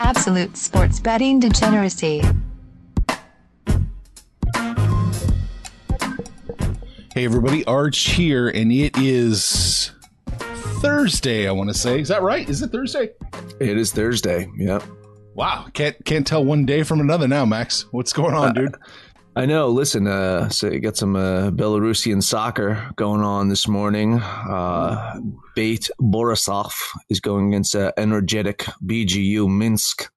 Absolute sports betting degeneracy. Hey everybody, Arch here, and it is Thursday. I want to say, is that right? Is it Thursday? It is Thursday. Yep. Wow, can't can't tell one day from another now, Max. What's going on, dude? I know. Listen, uh, so you got some uh, Belarusian soccer going on this morning. Uh, Bate Borisov is going against uh, Energetik BGU Minsk.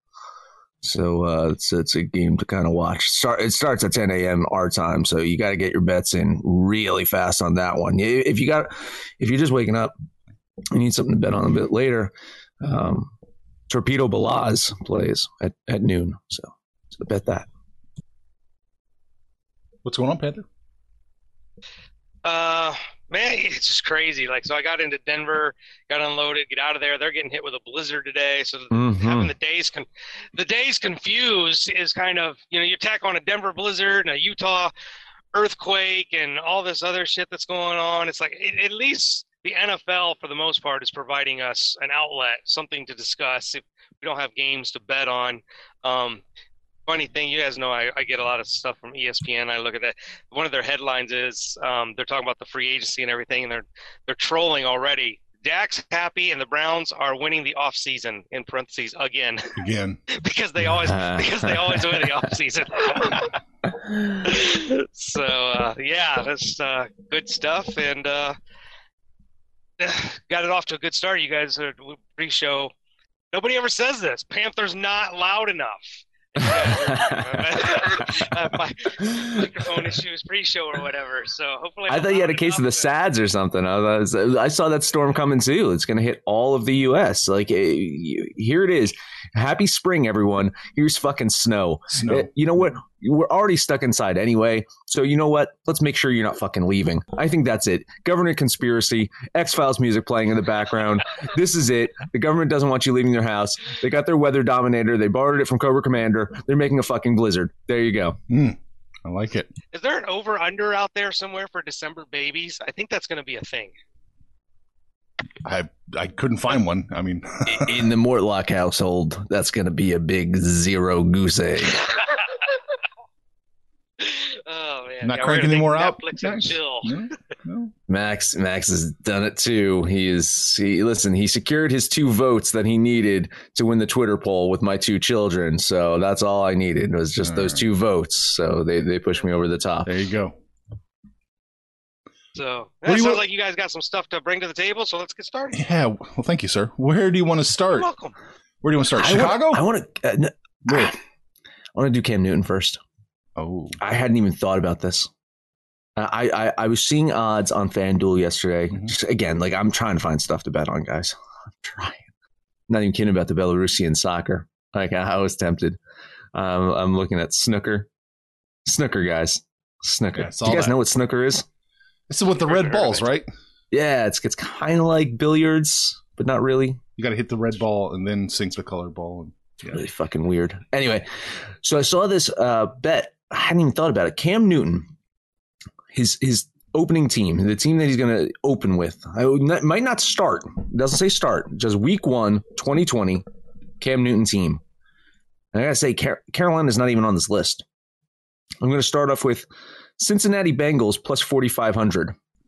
So uh, it's it's a game to kind of watch. Start it starts at 10 a.m. our time, so you got to get your bets in really fast on that one. If you got if you're just waking up, you need something to bet on a bit later. Um, Torpedo Balaz plays at, at noon, so so bet that. What's going on, Panther? Uh, man, it's just crazy. Like, so I got into Denver, got unloaded, get out of there. They're getting hit with a blizzard today, so Mhm. having the days con- the days confused is kind of you know you tack on a Denver blizzard and a Utah earthquake and all this other shit that's going on. It's like it, at least the NFL for the most part is providing us an outlet, something to discuss if we don't have games to bet on. Um, funny thing, you guys know I, I get a lot of stuff from ESPN. I look at that. One of their headlines is um, they're talking about the free agency and everything, and they're they're trolling already. Dak's happy, and the Browns are winning the off season in parentheses again Again, because they always because they always win the off season. so uh, yeah, that's uh, good stuff, and uh, got it off to a good start. You guys are pre-show. Nobody ever says this. Panthers not loud enough. My microphone issues pre-show or whatever. So hopefully, I thought you had a case of the SADS or something. I, was, I saw that storm coming too. It's going to hit all of the U.S. Like eh, here it is. Happy spring, everyone. Here's fucking snow. Snow. Eh, You know what? We're already stuck inside anyway. So you know what? Let's make sure you're not fucking leaving. I think that's it. Government conspiracy. X Files music playing in the background. this is it. The government doesn't want you leaving their house. They got their weather dominator. They borrowed it from Cobra Commander. They're making a fucking blizzard. There you go. Mm, I like it. Is there an over/under out there somewhere for December babies? I think that's going to be a thing. I I couldn't find one. I mean, In the Mortlock household, that's going to be a big zero goose egg. Oh man, not Yeah, we're cranking gonna any more take out. Netflix and Max? chill. No? No? Max Max has done it too. He is he listen, he secured his two votes that he needed to win the Twitter poll with my two children. So that's all I needed was just those two votes. So they they pushed me over the top. There you go. So What do that sounds want- like you guys got some stuff to bring to the table. So let's get started. Yeah. Well, thank you, sir. Where do you want to You're start? welcome. Where do you want to start? I wanna- Chicago. I want to uh, no, Where? I want to do Cam Newton first. Oh, I hadn't even thought about this. I, I, I was seeing odds on FanDuel yesterday. Mhm. Just, again, like I'm trying to find stuff to bet on, guys. I'm trying. Not even kidding about the Belarusian soccer. Like I, I was tempted. Um, I'm looking at snooker. Snooker, guys. Snooker. Yeah, Do you guys that. know what snooker is? This is with the red balls, right? Yeah, it's it's kind of like billiards, but not really. You got to hit the red ball and then sink the colored ball. And, yeah. really fucking weird. Anyway, so I saw this uh, bet. I hadn't even thought about it. Cam Newton, his his opening team, the team that he's going to open with, I not, might not start. It doesn't say start. Just week one, 2020, Cam Newton team. And I gotta say, Car- is not even on this list. I'm going to start off with Cincinnati Bengals plus 4,500,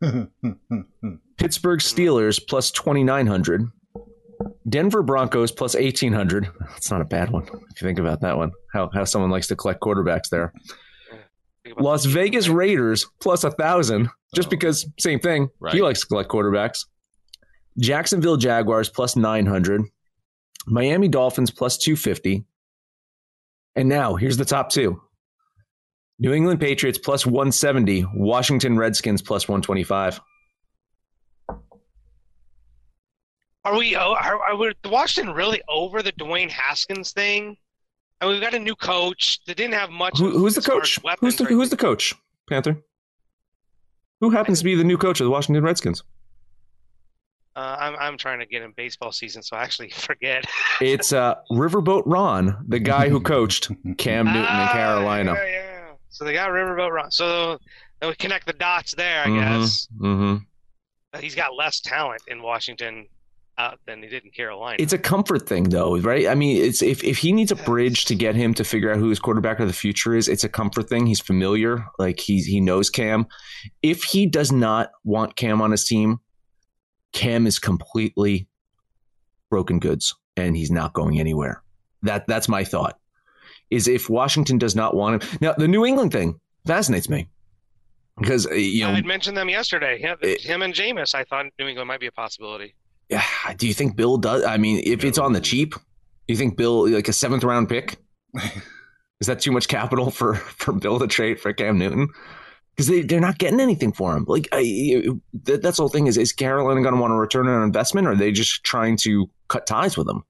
Pittsburgh Steelers plus 2,900. Denver Broncos plus 1800. That's not a bad one if you think about that one. How, how someone likes to collect quarterbacks there. Las Vegas Raiders plus a thousand, just Oh. because same thing. Right. He likes to collect quarterbacks. Jacksonville Jaguars plus 900. Miami Dolphins plus 250. And now here's the top two New England Patriots plus 170. Washington Redskins plus 125. Are we? Are, are we, Washington really over the Dwayne Haskins thing? And we've got a new coach that didn't have much. Who, who's the as far as coach? Who's the Who's the coach? Panther. Who happens to be the new coach of the Washington Redskins? Uh, I'm I'm trying to get in baseball season, so I actually forget. It's uh, Riverboat Ron, the guy who coached Cam Newton in Ah, Carolina. Yeah, yeah. So they got Riverboat Ron. So then we connect the dots there, I Mhm, guess. mhm. He's got less talent in Washington uh, than he did in Carolina. It's a comfort thing, though, right? I mean, it's if, if he needs a bridge to get him to figure out who his quarterback of the future is, it's a comfort thing. He's familiar, like he's he knows Cam. If he does not want Cam on his team, Cam is completely broken goods, and he's not going anywhere. That that's my thought. Is if Washington does not want him now, the New England thing fascinates me because uh, you I know had mentioned them yesterday. Him, It- him and Jameis, I thought New England might be a possibility. Yeah, do you think Bill does? I mean, if it's on the cheap, do you think Bill like a seventh round pick? Is that too much capital for for Bill to trade for Cam Newton? Because they they're not getting anything for him. Like I, that, that's the whole thing. Is is Carolina going to want to return an investment, or are they just trying to cut ties with him?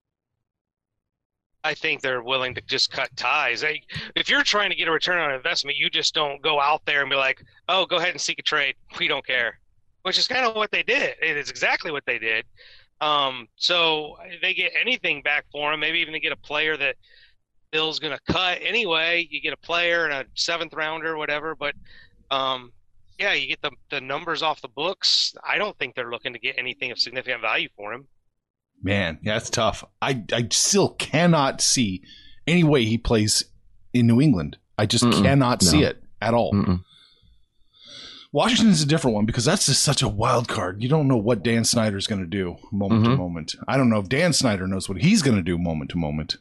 I think they're willing to just cut ties. They, if you're trying to get a return on investment, you just don't go out there and be like, "Oh, go ahead and seek a trade. We don't care," which is kind of what they did. It is exactly what they did. Um, so they get anything back for him. Maybe even they get a player that Bill's going to cut anyway. You get a player and a seventh rounder, whatever. But um, yeah, you get the the numbers off the books. I don't think they're looking to get anything of significant value for him. Man, yeah, that's tough. I I still cannot see any way he plays in New England. I just Mm-mm. cannot see it at all. Mm-mm. Washington's a different one because that's just such a wild card. You don't know what Dan Snyder's going to do moment to Mhm. moment. I don't know if Dan Snyder knows what he's going to do moment to moment.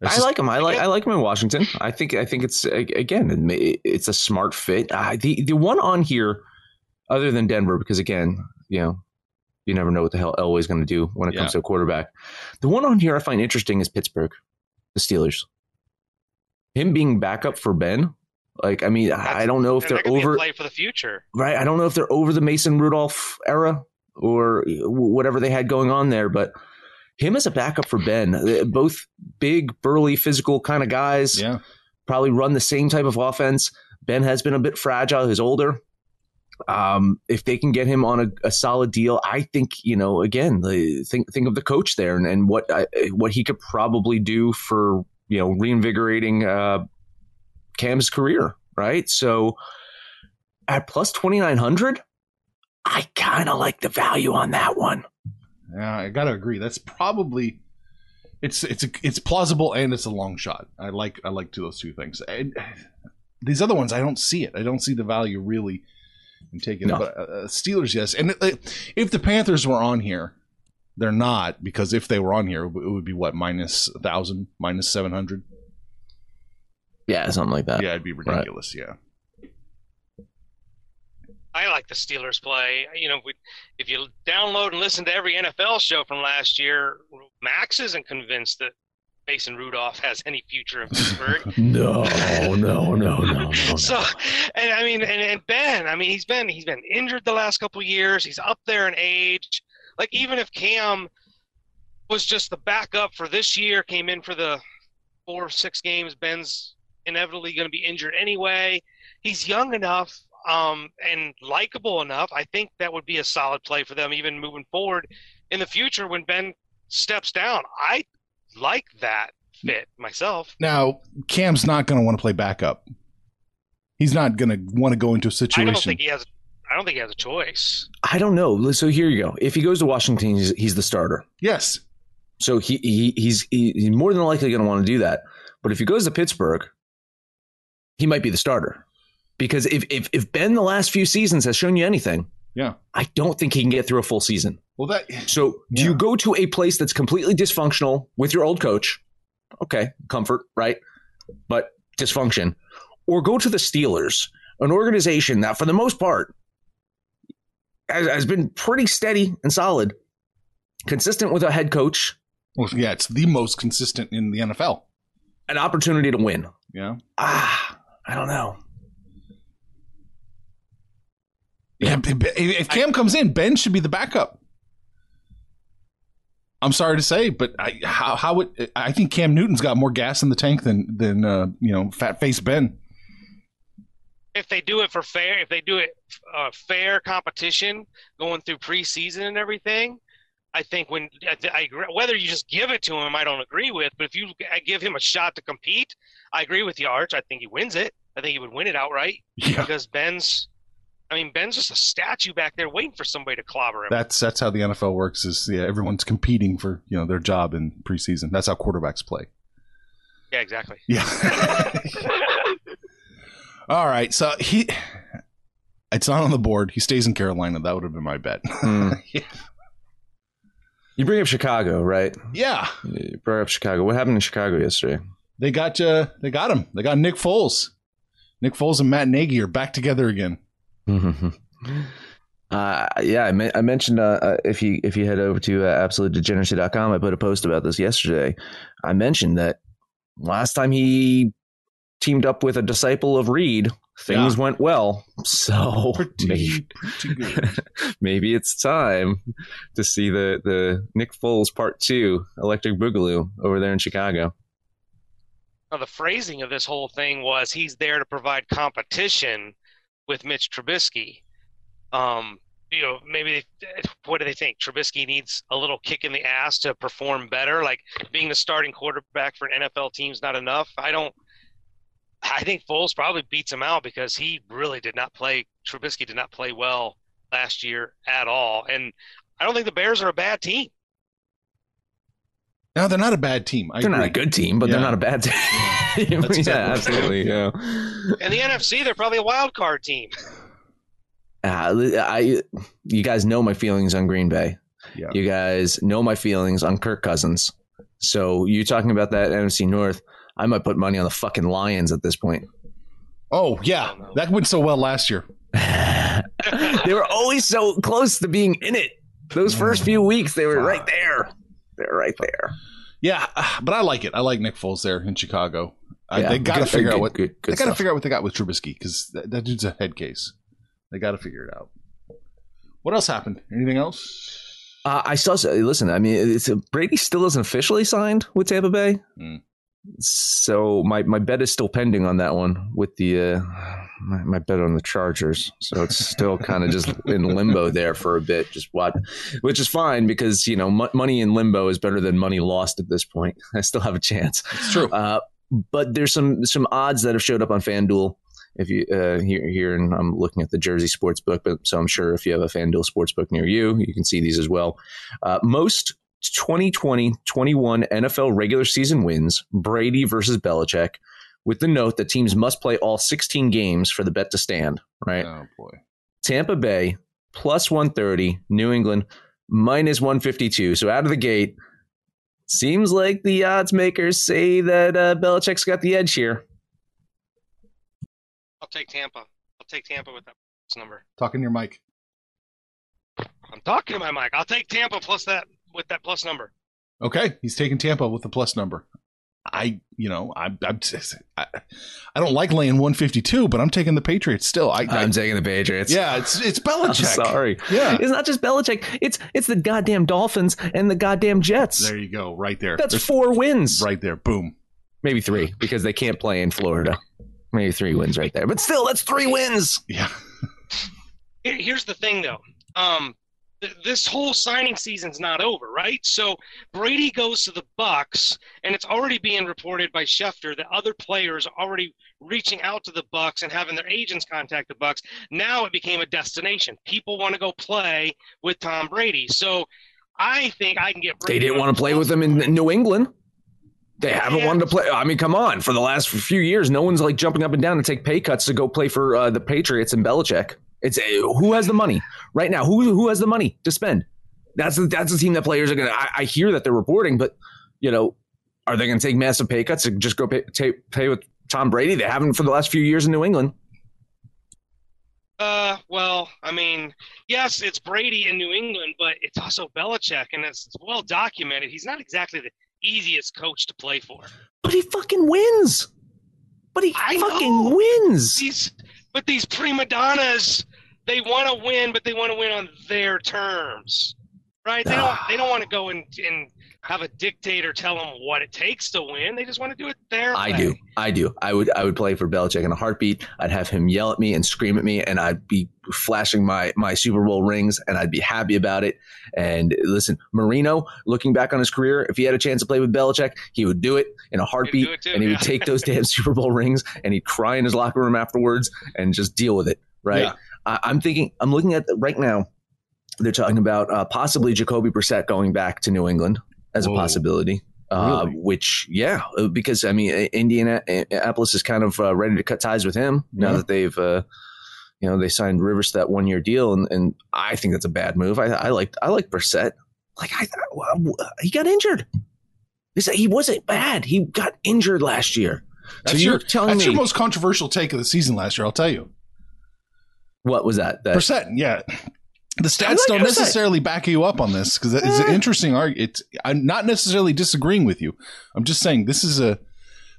It's I just- like him. I like I like him in Washington. I think I think it's again it's a smart fit. Uh, the the one on here, other than Denver, because again, you know, you never know what the hell Elway's going to do when it Yeah. comes to a quarterback. The one on here I find interesting is Pittsburgh, the Steelers. Him being backup for Ben, like I mean, I don't know if they're that could be a over play for the future. right. I don't know if they're over the Mason Rudolph era or whatever they had going on there, but him as a backup for Ben, both big, burly, physical kind of guys, yeah. probably run the same type of offense. Ben has been a bit fragile; he's older. Um, if they can get him on a, a solid deal, I think you know. Again, the, think think of the coach there and, and what I, what he could probably do for you know reinvigorating uh, Cam's career. Right, so at plus twenty nine hundred, I kind of like the value on that one. Yeah, I gotta agree. That's probably it's it's a, it's plausible and it's a long shot. I like I like those two things. These other ones, I don't see it. I don't see the value really in taking No. it. But uh, Steelers, yes. And uh, if the Panthers were on here, they're not because if they were on here, it would be what minus a thousand, minus seven hundred. Yeah, something like that. Yeah, it'd be ridiculous. Yeah. I like the Steelers play. You know, we, if you download and listen to every NFL show from last year, Max isn't convinced that Mason Rudolph has any future in Pittsburgh. No, no, no, no, no. so, and I mean, and, and Ben, I mean, he's been he's been injured the last couple of years. He's up there in age. Like even if Cam was just the backup for this year, came in for the four or six games, Ben's inevitably going to be injured anyway. He's young enough um, and likable enough. I think that would be a solid play for them, even moving forward in the future when Ben steps down. I like that fit myself. Now Cam's not going to want to play backup. He's not going to want to go into a situation. I don't think he has. I don't think he has a choice. I don't know. So here you go. If he goes to Washington, he's, he's the starter. yes. So he, he he's he, he's more than likely going to want to do that. But if he goes to Pittsburgh, he might be the starter. Because if if if Ben the last few seasons has shown you anything, Yeah. I don't think he can get through a full season. Well, that So do Yeah. you go to a place that's completely dysfunctional with your old coach? Okay, comfort, right? But dysfunction. Or go to the Steelers, an organization that, for the most part, has, has been pretty steady and solid, consistent with a head coach, Well, yeah, it's the most consistent in the NFL. an opportunity to win. Yeah. Ah, I don't know. Yeah. If if Cam comes in, Ben should be the backup. I'm sorry to say, but I, how how it, I think Cam Newton's got more gas in the tank than than uh, you know fat face Ben. If they do it for fair, if they do it uh, fair competition going through preseason and everything, I think when I, I agree, whether you just give it to him, I don't agree with. But if you I give him a shot to compete, I agree with you, Arch. I think he wins it. I think he would win it outright Yeah, because Ben's. I mean, Ben's just a statue back there waiting for somebody to clobber him. that's that's how the NFL works. Is yeah, everyone's competing for you know their job in preseason. That's how quarterbacks play. yeah, exactly. Yeah. All right, so he. It's not on the board. He stays in Carolina. That would have been my bet. Hmm. yeah. You bring up Chicago, right? yeah, You brought up Chicago. What happened in Chicago yesterday? they got uh, they got him. They got Nick Foles. Nick Foles and Matt Nagy are back together again. Uh, yeah, I, me- I mentioned uh, uh, if you if you head over to uh, absolutedegeneracy.com, I put a post about this yesterday. I mentioned that last time he teamed up with a disciple of Reid, things Yeah. went well. So Pretty, maybe, pretty good. maybe it's time to see the the Nick Foles Part Two, Electric Boogaloo, over there in Chicago. Now, the phrasing of this whole thing was he's there to provide competition with Mitch Trubisky. Um, you know, maybe what do they think? Trubisky needs a little kick in the ass to perform better. Like being the starting quarterback for an NFL team is not enough. I don't. I think Foles probably beats him out because he really did not play. Trubisky did not play well last year at all, and I don't think the Bears are a bad team. Now they're not a bad team. I They're not a good team, but they're not a bad team. That's yeah, exactly- absolutely. Yeah. In the NFC, they're probably a wild card team. Uh, I, you guys know my feelings on Green Bay. Yeah. You guys know my feelings on Kirk Cousins. So you talking about that NFC North? I might put money on the fucking Lions at this point. Oh yeah, that went so well last year. they were always so close to being in it. Those first few weeks, they were right there. They're right there. Yeah, but I like it. I like Nick Foles there in Chicago. I, Yeah, they got to figure good- out what good- good they got to figure out what they got with Trubisky because that, that dude's a head case. They got to figure it out. What else happened? Anything else? Uh, I saw. Listen, I mean, it's Brady still isn't officially signed with Tampa Bay, Mm. so my my bet is still pending on that one with the uh, my, my bet on the Chargers. So it's still kind of just in limbo there for a bit. Just what, which is fine because you know mo- money in limbo is better than money lost at this point. I still have a chance. It's true. Uh, but there's some some odds that have showed up on FanDuel. If you uh, here here, and I'm looking at the Jersey sports book, but so I'm sure if you have a FanDuel sports book near you, you can see these as well. Uh, most 2020-21 NFL regular season wins: Brady versus Belichick, with the note that teams must play all 16 games for the bet to stand. Right? Oh boy. Tampa Bay plus 130, New England minus 152. So out of the gate, seems like the odds makers say that uh, Belichick's got the edge here. I'll take Tampa. I'll take Tampa with that plus number. Talking to your mic. I'm talking to my mic. I'll take Tampa plus that with that plus number. Okay, he's taking Tampa with the plus number. I, you know, I, I'm, I, I don't like laying 152, but I'm taking the Patriots still. I, I I'm taking the Patriots. yeah, it's it's I'm Belichick. sorry. Yeah. It's not just Belichick. It's it's the goddamn Dolphins and the goddamn Jets. There you go, right there. That's There's- four wins. right there. Boom. Maybe three because they can't play in Florida. Maybe three wins right there. But still, that's three wins. Yeah. Here's the thing, though. Um, th- this whole signing season's not over, right? So Brady goes to the Bucs, and it's already being reported by Schefter that other players are already reaching out to the Bucs and having their agents contact the Bucs. Now it became a destination. People want to go play with Tom Brady. So I think I can get. They didn't want to play with them in New England. They haven't Yeah. wanted to play. I mean, come on. For the last few years, no one's like jumping up and down to take pay cuts to go play for uh, the Patriots and Belichick. It's uh, who has the money right now. Who who has the money to spend? That's the, that's the team that players are gonna. I, I hear that they're reporting, but you know, are they gonna take massive pay cuts to just go pay, pay, pay with Tom Brady? They haven't for the last few years in New England. Uh, well, I mean, yes, it's Brady in New England, but it's also Belichick, and it's, it's well documented. He's not exactly the easiest coach to play for. But he fucking wins. But he I fucking know. wins. These, but these prima donnas, they want to win, but they want to win on their terms, right? They don't they don't want to go and, and have a dictator tell them what it takes to win. They just want to do it their I way. do. I do. I would I would play for Belichick in a heartbeat. I'd have him yell at me and scream at me and I'd be flashing my my Super Bowl rings and I'd be happy about it. And listen, Marino, looking back on his career, if he had a chance to play with Belichick, he would do it in a heartbeat too, and he would take those damn Super Bowl rings and he'd cry in his locker room afterwards and just deal with it, right? Yeah. I, I'm thinking I'm looking at the, right now they're talking about uh, possibly Jacoby Brissett going back to New England as Whoa. a possibility. Uh, Really? which, yeah, uh, because I mean, Indianapolis is kind of uh, ready to cut ties with him now Yeah. that they've, uh, you know, they signed Rivers to that one year deal, and, and I think that's a bad move. I, I like I like Brissett. Like I, thought, he got injured. He he wasn't bad. He got injured last year. That's so you're your, telling that's me your most controversial take of the season last year. I'll tell you. What was that? That Percent, yeah. The stats like don't necessarily back you up on this because it's an Eh. interesting argument. I'm not necessarily disagreeing with you. I'm just saying this is a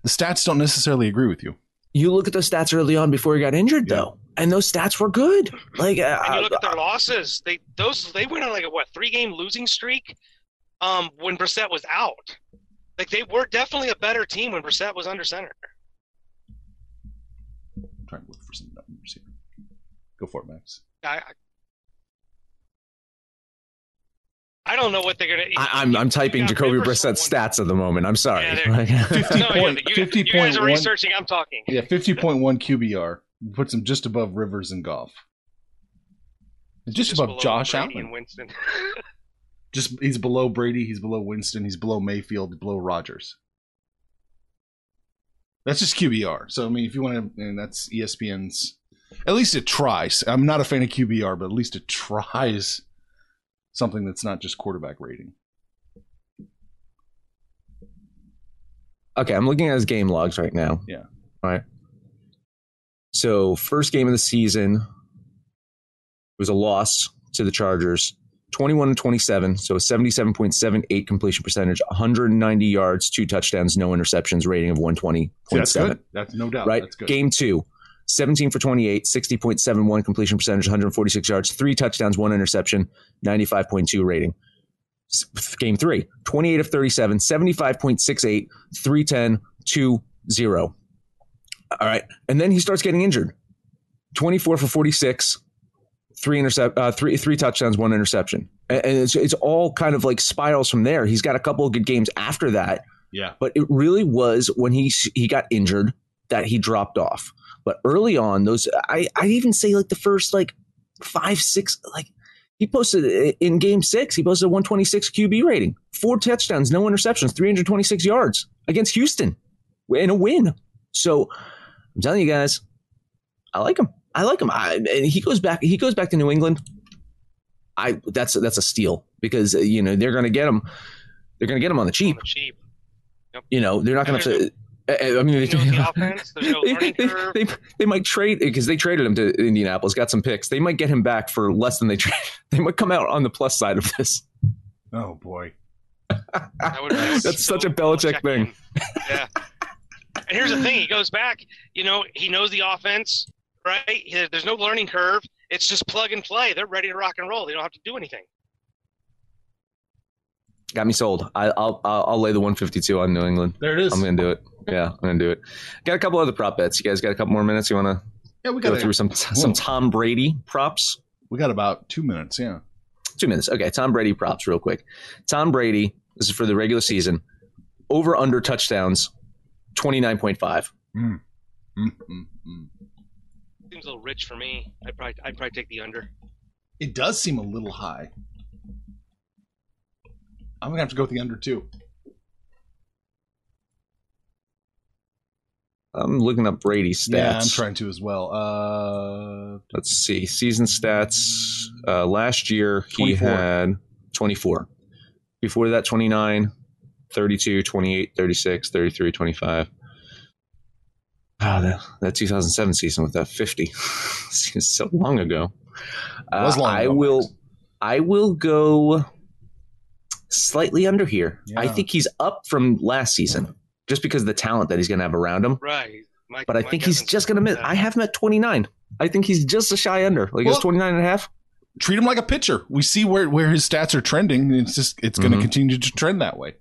the stats don't necessarily agree with you. you look at those stats early on before he got injured, though, and those stats were good. Like uh, And you look at their losses. They those they went on like a what three game losing streak. Um, when Brissett was out, like they were definitely a better team when Brissett was under center. I'm trying to look for some numbers here. Go for it, Max. I, I, I don't know what they're gonna. I, I'm I'm typing Jacoby Rivers for Brissett one- stats at the moment. I'm sorry. Yeah, 50 No, point, you, 50 you guys are point one- researching. I'm talking. Yeah, 50.1 QBR puts him just above Rivers and Goff. And Just, above Josh Brady Allen. and Winston. Just he's below Brady, he's below Winston, he's below Mayfield, below Rodgers. That's just QBR. So I mean, if you want to, and that's ESPN's. At least it tries. I'm not a fan of QBR, but at least it tries something that's not just quarterback rating. okay, I'm looking at his game logs right now. Yeah. All right. So first game of the season was a loss to the Chargers, 21 to 27, so a 77.78 completion percentage, 190 yards, two touchdowns, no interceptions, rating of 120.7. See, that's good. That's no doubt. right? That's good. Game two, 17 for 28, 60.71 completion percentage, 146 yards, three touchdowns, one interception, 95.2 rating. Game three, 28 of 37, 75.68, 310, 2 0. All right. And then he starts getting injured. 24 for 46, three intercept, uh, three three touchdowns, one interception, and, it's it's all kind of like spirals from there. He's got a couple of good games after that, Yeah. but it really was when he he got injured that he dropped off. But early on, those I I even say like the first like five six like he posted in game six he posted a 126 QB rating, four touchdowns, no interceptions, 326 yards against Houston in a win. So I'm telling you guys, I like him. I like him. I, and he goes back. He goes back to New England. I that's that's a steal because you know they're going to get him. They're going to get him on the On cheap. the cheap. You know they're not going to. Have to I I mean, You know the offense. No they, they, they, they might trade because they traded him to Indianapolis, got some picks. They might get him back for less than they traded. They might come out on the plus side of this. Oh boy. That would be That's so such a Belichick Belichick thing. Yeah. And here's the thing: he goes back. You know, he knows the offense, right? There's no learning curve. It's just plug and play. They're ready to rock and roll. They don't have to do anything. Got me sold. I, I'll, I'll I'll lay the 152 on New England. There it is. I'm gonna do it. Yeah, I'm gonna do it. Got a couple other prop bets. You guys got a couple more minutes? You want to yeah, we go got through some some Tom Brady props? we got about two minutes. Yeah. Two minutes. Okay, Tom Brady props real quick. Tom Brady. This is for the regular season. Over under touchdowns, 29.5. Mm, mm, mm. Seems a little rich for me. I'd probably I'd probably take the under. It does seem a little high. I'm gonna have to go with the under two. I'm looking up Brady stats. Yeah, I'm trying to as well. Uh, Let's see. Season stats. Uh, last year, he 24. had 24. Before that, 29, 32, 28, 36, 33, 25. Ah, that, that 2007 season with that 50 seems so long ago. Uh, was long I ago, will. I will go slightly under here. I think he's up from last season, just because of the talent that he's going to have around him. Right. My, But I my think he's just going to miss. that. I have him at 29. I think he's just a shy under. Like Well- it's 29 and a half. treat him like a pitcher. We see where where his stats are trending. It's just it's going to continue to trend that way.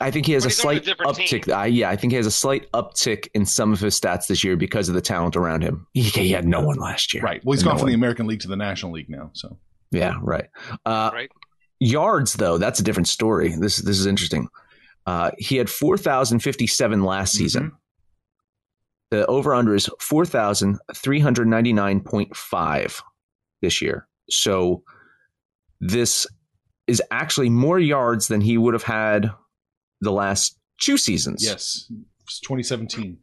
I think he has a he's on a slight uptick. I, yeah, I think he has a slight uptick in some of his stats this year because of the talent around him. He, he had no one last year. Right. Well, he's gone from one. the American League to the National League now. So Yeah, right. Uh, Right. Yards, though, that's a different story. This this is interesting. Uh, he had four thousand fifty seven last season. The over under is four thousand three hundred ninety nine point five this year. So this is actually more yards than he would have had the last two seasons. yes, it's 2017.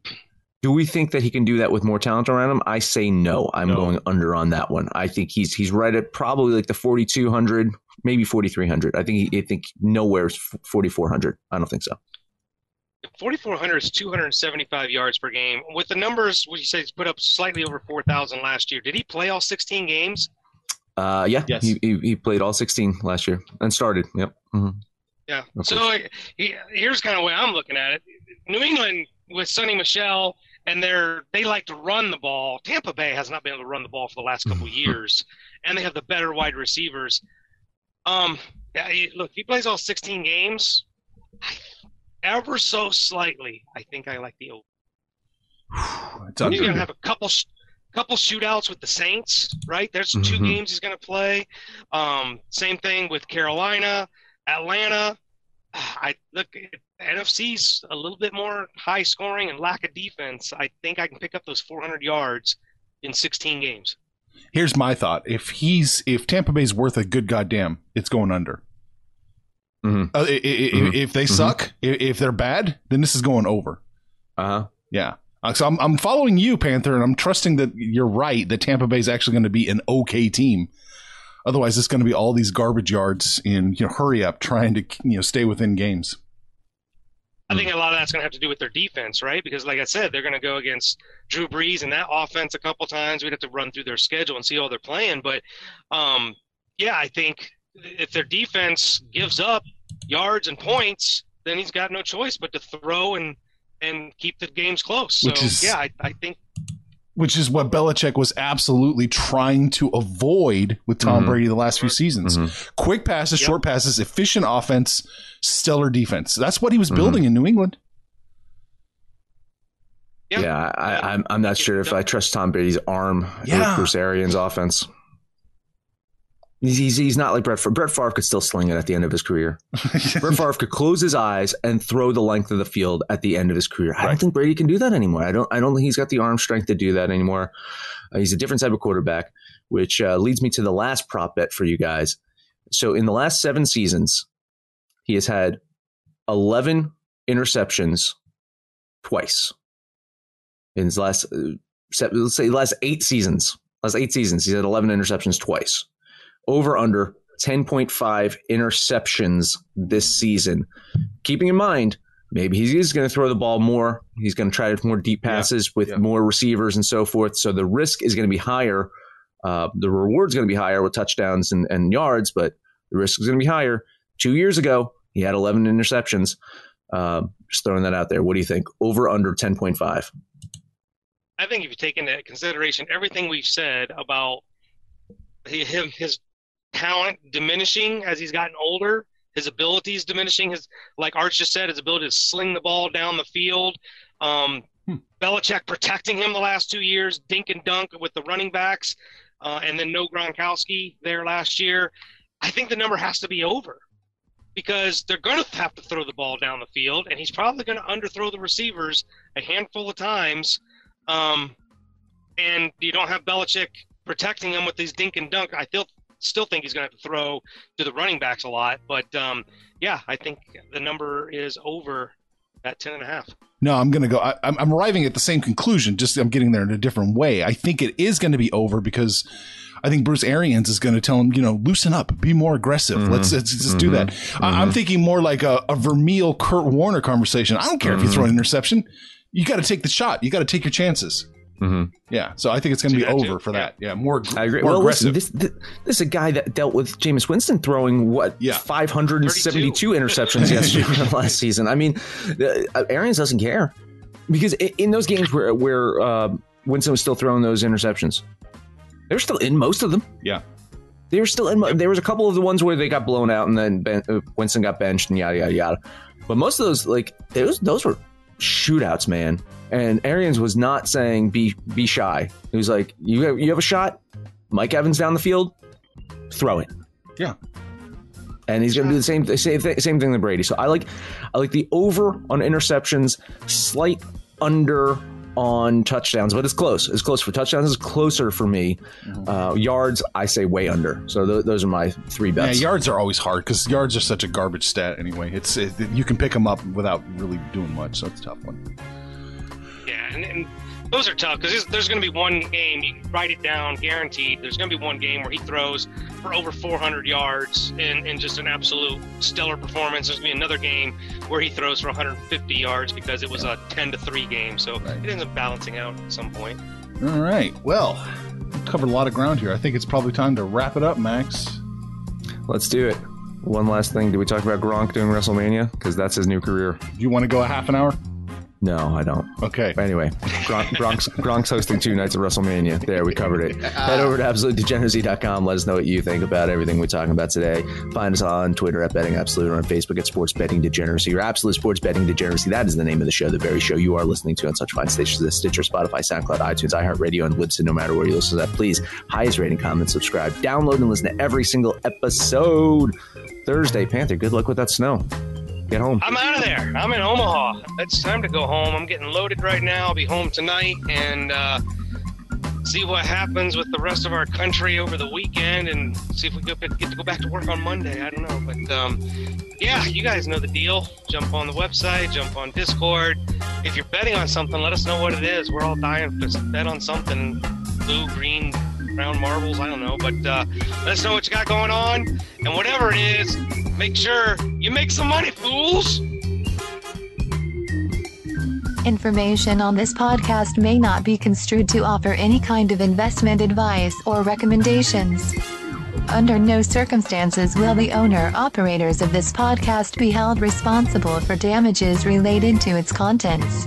Do we think that he can do that with more talent around him? I say no. I'm No. going under on that one. I think he's he's right at probably like the 4200, maybe 4300. I think he, I think nowhere is 4400. I don't think so. 4,400 is 275 yards per game. With the numbers, what you say he's put up slightly over 4,000 last year. Did he play all 16 games? Uh, yeah, Yes. he, he he played all 16 last year and started. Yep. hmm Yeah. Of So uh, he, here's kind of the way I'm looking at it. New England with Sony Michel, and they're they like to run the ball. Tampa Bay has not been able to run the ball for the last couple of years, and they have the better wide receivers. Um, yeah, he- look, he plays all 16 games, ever so slightly, I think I like the over. It's He's under. going to have a couple couple shootouts with the Saints, right? There's 2 Mhm. games he's going to play. Um, same thing with Carolina, Atlanta. I look NFC's a little bit more high scoring and lack of defense. I think I can pick up those 400 yards in 16 games. Here's my thought: if he's if Tampa Bay's worth a good goddamn, it's going under. Mhm. Uh, i- i- i- Mhm. If they Mhm. suck, if they're bad, then this is going over. Uh huh. Yeah. Uh, so I'm, I'm following you, Panther, and I'm trusting that you're right that Tampa Bay's actually going to be an okay team. Otherwise, it's going to be all these garbage yards in you know hurry up trying to you know stay within games. I think a lot of that's going to have to do with their defense, right? Because, like I said, they're going to go against Drew Brees and that offense a couple times. We'd have to run through their schedule and see how they're playing. But, um, yeah, I think if their defense gives up yards and points, then he's got no choice but to throw and and keep the games close. So, Which is- yeah, I, I think Which is what Belichick was absolutely trying to avoid with Tom Mhm. Brady the last few seasons. Mhm. Quick passes, Yep. short passes, efficient offense, stellar defense. That's what he was Mhm. building in New England. Yeah. Yeah, I, I'm I'm not sure if I trust Tom Brady's arm Yeah. with Bruce Arians' offense. He's, he's, not like Brett Favre. Brett Favre could still sling it at the end of his career. Brett Favre could close his eyes and throw the length of the field at the end of his career. I don't think Brady can do that anymore. I don't. I don't think he's got the arm strength to do that anymore. Uh, he's a different type of quarterback, which uh, leads me to the last prop bet for you guys. So in the last seven seasons, he has had eleven interceptions twice. In his last, uh, seven, let's say, last eight seasons, last eight seasons, he's had eleven interceptions twice over under 10.5 interceptions this season. Keeping in mind, maybe he is going to throw the ball more. He's going to try to more deep passes with yeah. more receivers and so forth. So the risk is going to be higher. Uh, the reward's going to be higher with touchdowns and, and yards, but the risk is going to be higher. Two years ago, he had 11 interceptions. Um, just throwing that out there. What do you think? Over under 10.5. I think if you take into consideration everything we've said about him, his talent diminishing as he's gotten older, his abilities diminishing, his like Arch just said, his ability to sling the ball down the field. Um, Hmm. Belichick protecting him the last two years, dink and dunk with the running backs, uh, and then no Gronkowski there last year. I think the number has to be over because they're going to have to throw the ball down the field, and he's probably going to underthrow the receivers a handful of times. Um, and you don't have Belichick protecting him with these dink and dunk. I still still think he's going to have to throw to the running backs a lot. But um, yeah, I think the number is over at ten and a half. No, I'm going to go. I, I'm, I'm arriving at the same conclusion. Just I'm getting there in a different way. I think it is going to be over because I think Bruce Arians is going to tell him, you know, loosen up, be more aggressive. Mhm. Let's, let's just do that. I, I'm thinking more like a, a Vermeil Kurt Warner conversation. I don't care if you throw an interception. You got to take the shot. You got to take your chances. Mm-hmm. Yeah. So I think it's going to be over too? for that. Yeah. More, I agree. more well, aggressive. listen, this, this this is a guy that dealt with Jameis Winston throwing what Yeah. 572 interceptions yesterday last season. I mean, uh, Arians doesn't care because in those games where where uh, Winston was still throwing those interceptions, They're still in most of them. Yeah. They were still in. mo- There was a couple of the ones where they got blown out, and then ben, uh, Winston got benched, and yada yada yada. But most of those, like those, those were shootouts, man. And Arians was not saying be be shy. He was like, "You have, you have a shot, Mike Evans down the field, throw it." Yeah. and he's going to do the same same thing, same thing to Brady. So I like I like the over on interceptions, slight under on touchdowns, but it's close. It's close for touchdowns. It's closer for me. Uh, yards, I say way under. So th- those are my three Yeah, yards are always hard because yards are such a garbage stat anyway. It's it, you can pick them up without really doing much, so it's a tough one. Yeah, and, and those are tough because there's going to be one game. You can write it down, guaranteed. There's going to be one game where he throws for over 400 yards in, in just an absolute stellar performance. There's going to be another game where he throws for 150 yards because it was a 10 to three game. So Right. it ends up balancing out at some point. All right. Well, we covered a lot of ground here. I think it's probably time to wrap it up, Max. Let's do it. One last thing. Did we talk about Gronk doing WrestleMania? Because that's his new career. Do you want to go a half an hour? No, I don't. Okay. But anyway, Gronk, Gronk's, Gronk's hosting two nights of WrestleMania. There, we covered it. Head over to absolutedegeneracy.com. Let us know what you think about everything we're talking about today. Find us on Twitter at Betting Absolute or on Facebook at Sports Betting Degeneracy or Absolute Sports Betting Degeneracy. That is the name of the show, the very show you are listening to on such fine stations as Stitcher, Spotify, SoundCloud, iTunes, iHeartRadio, and Libsyn. No matter where you listen to that, please highest rating, comment, subscribe, download, and listen to every single episode. Thursday, Panther. Good luck with that snow. Get home. I'm out of there. I'm in Omaha. It's time to go home. I'm getting loaded right now. I'll be home tonight and uh, see what happens with the rest of our country over the weekend and see if we get to go back to work on Monday. I don't know. But um, yeah, you guys know the deal. Jump on the website, jump on Discord. If you're betting on something, let us know what it is. We're all dying to bet on something blue, green, brown marbles. I don't know. But uh, let us know what you got going on. And whatever it is, make sure you make some money, fools. Information on this podcast may not be construed to offer any kind of investment advice or recommendations. Under no circumstances will the owner operators of this podcast be held responsible for damages related to its contents.